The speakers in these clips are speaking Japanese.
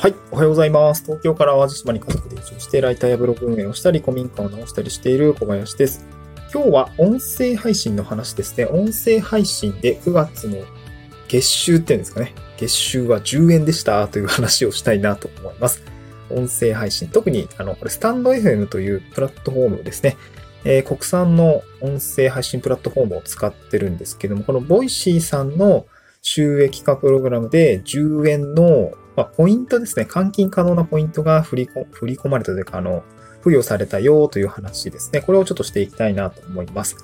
はい。おはようございます。東京から淡路島に家族で移住して、ライターやブログ運営をしたり、古民家を直したりしている小林です。今日は音声配信の話ですね。音声配信で9月の月収っていうんですかね。月収は10円でしたという話をしたいなと思います。音声配信。特に、あの、これ、 stand.fm というプラットフォームですね。えー国産の音声配信プラットフォームを使ってるんですけども、この Voicy さんの収益化プログラムで10円の、まあ、ポイントですね。換金可能なポイントが振り振り込まれたというか、あの、付与されたよという話ですね。これをちょっとしていきたいなと思います。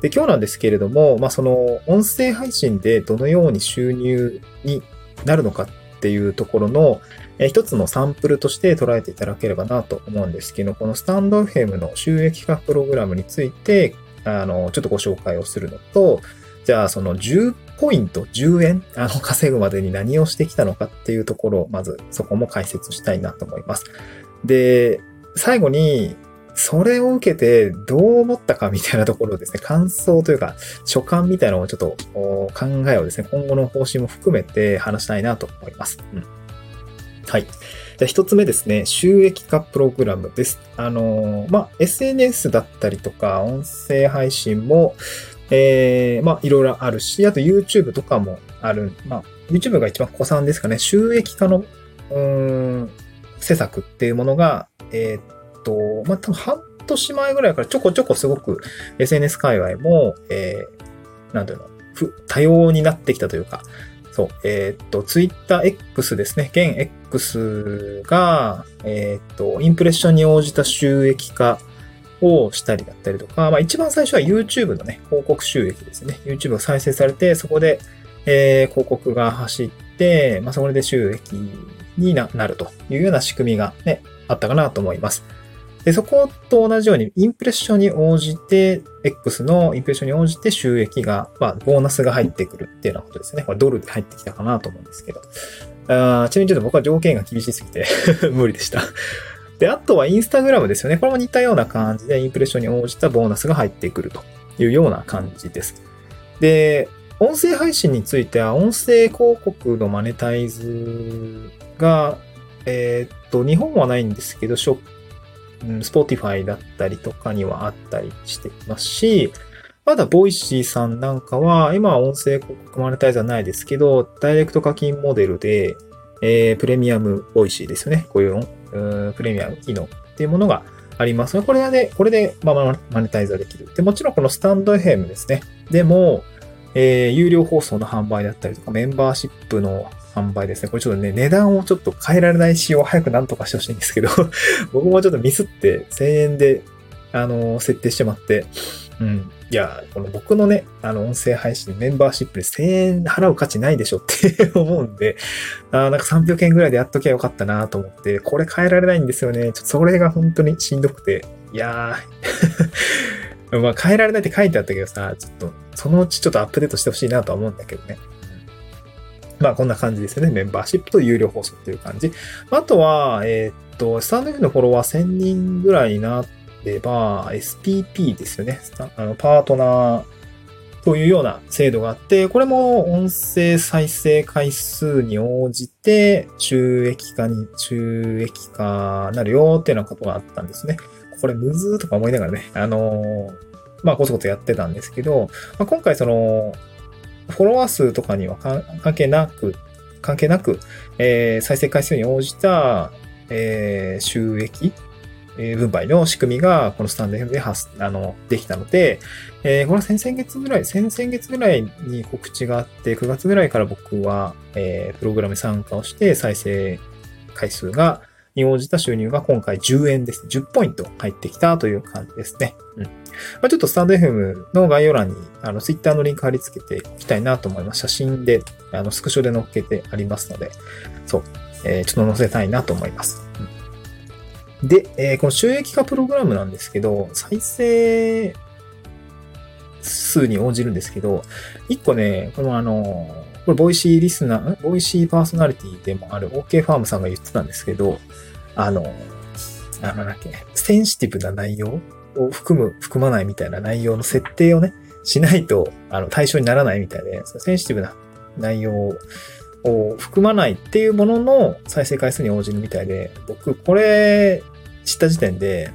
で、今日なんですけれども、まあ、その、音声配信でどのように収入になるのかっていうところの、え一つのサンプルとして捉えていただければなと思うんですけど、このスタンド FM の収益化プログラムについて、あの、ちょっとご紹介をするのと、じゃあその10ポイント、10円、あの、稼ぐまでに何をしてきたのかっていうところを、まずそこも解説したいなと思います。で、最後に、それを受けてどう思ったかみたいなところですね、感想というか、所感みたいなのをちょっと考えをですね、今後の方針も含めて話したいなと思います。うん。はい。じゃあ一つ目ですね、収益化プログラムです。あのーまあ、SNS だったりとか、音声配信も、えー、まあ、いろいろあるし、あと YouTube とかもある。まあ、YouTube が一番古参ですかね。収益化の、うん、施策っていうものが、えーっと、まあ、多分半年前ぐらいからちょこちょこすごく SNS 界隈も、えー、なんていうの、多様になってきたというか、そう、えーっと、Twitter X ですね。現 X が、えーっと、インプレッションに応じた収益化をしたりだったりとか、まあ一番最初は YouTube のね、広告収益ですね。YouTube が再生されて、そこで、えー広告が走って、まあそれで収益にななるというような仕組みがね、あったかなと思います。で、そこと同じように、インプレッションに応じて、X のインプレッションに応じて収益が、まあ、ボーナスが入ってくるっていうようなことですね。これドルで入ってきたかなと思うんですけど。あーちなみにちょっと僕は条件が厳しすぎて 無理でした。で、あとはインスタグラムですよね。これも似たような感じで、インプレッションに応じたボーナスが入ってくるというような感じです。で、音声配信については、音声広告のマネタイズが、えーっと、日本はないんですけど、ショッうん、Spotify だったりとかにはあったりしていますし、まだ、 Voicy さんなんかは、今は音声広告マネタイズはないですけど、ダイレクト課金モデルで、えー、プレミアム Voicy ですよね。こういう、プレミアム機能っていうものがあります。これはね、これで、まあ、マネタイズができる。で、もちろんこのスタンド FM ですね。でも、えー、有料放送の販売だったりとか、メンバーシップの販売ですね。これちょっとね、値段をちょっと変えられない仕様を早くなんとかしてほしいんですけど、僕もちょっとミスって1000円で、あの、設定してまって、うん。いや、この僕のね、あの、音声配信メンバーシップで1000円払う価値ないでしょって 思うんで、あーなんか300円ぐらいでやっときゃよかったなと思って、これ変えられないんですよね。ちょっとそれが本当にしんどくて、いやー、まあ変えられないって書いてあったけどさ、ちょっと、そのうちちょっとアップデートしてほしいなとは思うんだけどね。まあこんな感じですよね。メンバーシップと有料放送っていう感じ。あとは、えーっと、スタンド F のフォロワー1000人ぐらいになれば、SPP ですよね。あのパートナーというような制度があって、これも音声再生回数に応じて収益化に、収益化なるよっていうようなことがあったんですね。これむずーとか思いながらね、あのまあ、コツコツやってたんですけど、まあ、今回その、フォロワー数とかには関係なく、関係なく、えー再生回数に応じた、えー収益、分配の仕組みが、このスタンド FM で発、あの、できたので、えーこれは先々月ぐらい、先々月ぐらいに告知があって、9月ぐらいから僕は、えープログラム参加をして、再生回数が、に応じた収入が今回10円です。10ポイント入ってきたという感じですね。うん。まあ、ちょっとスタンド FM の概要欄に、あの、Twitter のリンク貼り付けておきたいなと思います。写真で、あの、スクショで載っけてありますので、そう、えーちょっと載せたいなと思います。うんで、えーこの収益化プログラムなんですけど、再生数に応じるんですけど、一個ね、このあの、これ、 Voicy リスナー、 Voicy パーソナリティでもある OK ファームさんが言ってたんですけど、あの、あの、なんだっけ、センシティブな内容を含む、含まないみたいな内容の設定をね、しないと、あの、対象にならないみたいで、センシティブな内容をを含まないっていうものの再生回数に応じるみたいで、僕、これ、知った時点で、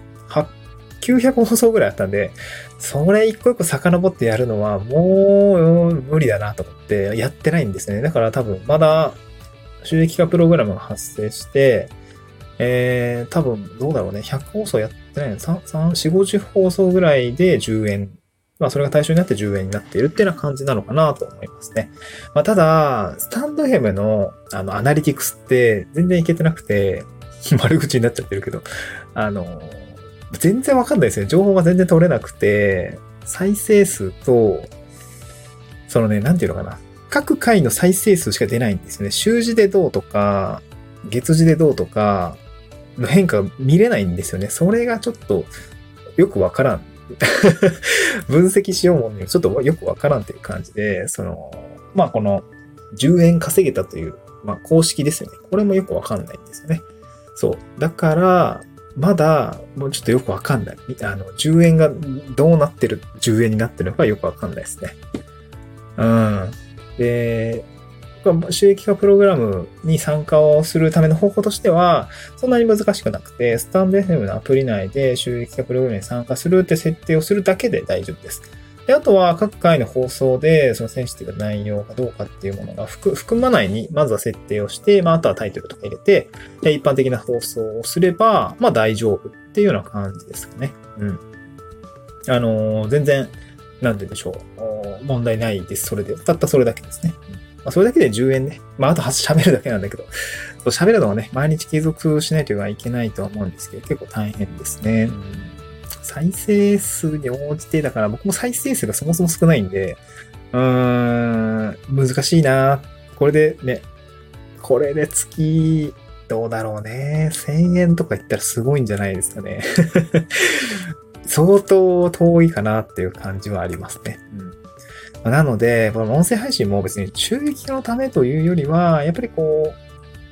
900放送ぐらいあったんで、それ一個一個遡ってやるのはもう無理だなと思ってやってないんですね。だから多分まだ収益化プログラムが発生して、えー、多分どうだろうね。100放送やってないの ?3、3、4、50放送ぐらいで10円。まあそれが対象になって10円になっているっていうような感じなのかなと思いますね。まあただ、スタンドヘムのあのアナリティクスって全然いけてなくて、悪口になっちゃってるけど、あの、全然わかんないですね。情報が全然取れなくて、再生数と、そのね、なんていうのかな。各回の再生数しか出ないんですよね。週次でどうとか、月次でどうとか、の変化が見れないんですよね。それがちょっとよくわからん。分析しようもんね、ちょっとよくわからんっていう感じで、その、まあこの10円稼げたという、まあ公式ですよね。これもよくわかんないんですよね。そう。だから、まだ、もうちょっとよくわかんない。あの、10円がどうなってる、10円になってるのかよくわかんないですね。うん。で、収益化プログラムに参加をするための方法としては、そんなに難しくなくて、スタンド FM のアプリ内で収益化プログラムに参加するって設定をするだけで大丈夫です。で、あとは各回の放送で、そのセンシティブな内容かどうかっていうものが含まないに、まずは設定をして、まあ、あとはタイトルとか入れて、一般的な放送をすれば、まあ大丈夫っていうような感じですかね。うん。あのー、全然、なんて言うんでしょう。問題ないです。それで。たったそれだけですね。うんまあ、それだけで10円ね。まあ、あと喋るだけなんだけど、喋るのはね、毎日継続しないといけないと思うんですけど、結構大変ですね。再生数に応じて、だから僕も再生数がそもそも少ないんで、うーん、難しいな。これでね、これで月、どうだろうね。1000円とか言ったらすごいんじゃないですかね。相当遠いかなっていう感じはありますね。なので、この音声配信も別に収益のためというよりは、やっぱりこ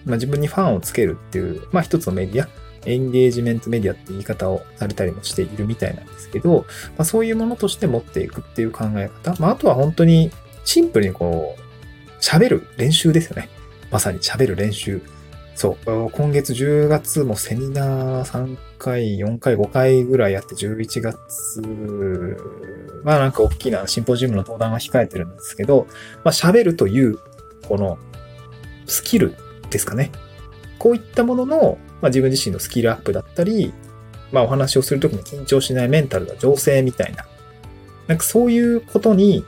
う、まあ、自分にファンをつけるっていう、まあ一つのメディア。エンゲージメントメディアって言い方をされたりもしているみたいなんですけど、まあ、そういうものとして持っていくっていう考え方。まあ、あとは本当にシンプルにこう、喋る練習ですよね。まさに喋る練習。そう。今月10月もセミナー3回、4回、5回ぐらいやって11月、まあなんか大きなシンポジウムの登壇が控えてるんですけど、まあ喋るという、このスキルですかね。こういったもののまあ、自分自身のスキルアップだったり、まあ、お話をするときに緊張しないメンタルの情勢みたいな、なんかそういうことに、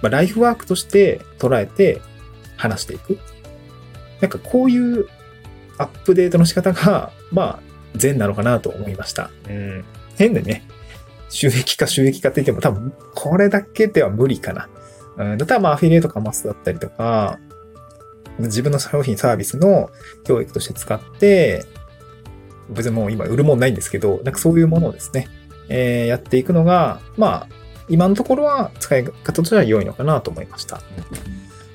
まあ、ライフワークとして捉えて話していく。なんかこういうアップデートの仕方が、まあ、善なのかなと思いました。うん。変でね、収益化収益化って言っても多分これだけでは無理かな。うん、だったらまあアフィリエイトかマスだったりとか、自分の商品サービスの教育として使って、別にもう今売るもんないんですけど、なんかそういうものをですね、えー、やっていくのが、まあ、今のところは使い方としては良いのかなと思いました。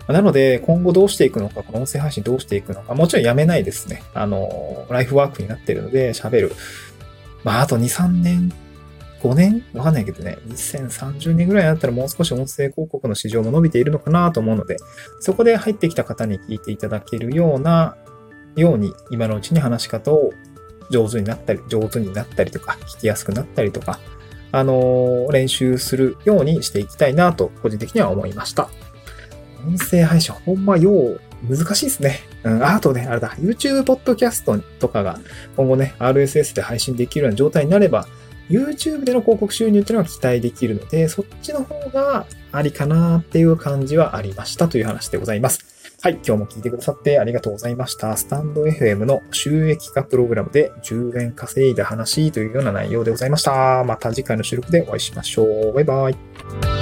なので、今後どうしていくのか、この音声配信どうしていくのか、もちろんやめないですね。あの、ライフワークになってるので、喋る。まあ、あと2、3年5年？わかんないけどね、2030年ぐらいだったらもう少し音声広告の市場も伸びているのかなと思うので、そこで入ってきた方に聞いていただけるような、ように今のうちに話し方を上手になったり、上手になったりとか、聞きやすくなったりとか、あの、練習するようにしていきたいなと、個人的には思いました。音声配信、ほんまよう、難しいですね。うん、あとね、あれだ、YouTube ポッドキャストとかが今後ね、RSS で配信できるような状態になれば、YouTube での広告収入っていうのが期待できるので、そっちの方がありかなっていう感じはありましたという話でございます。はい、今日も聞いてくださってありがとうございました。スタンド FM の収益化プログラムで10円稼いだ話というような内容でございました。また次回の収録でお会いしましょう。バイバイ。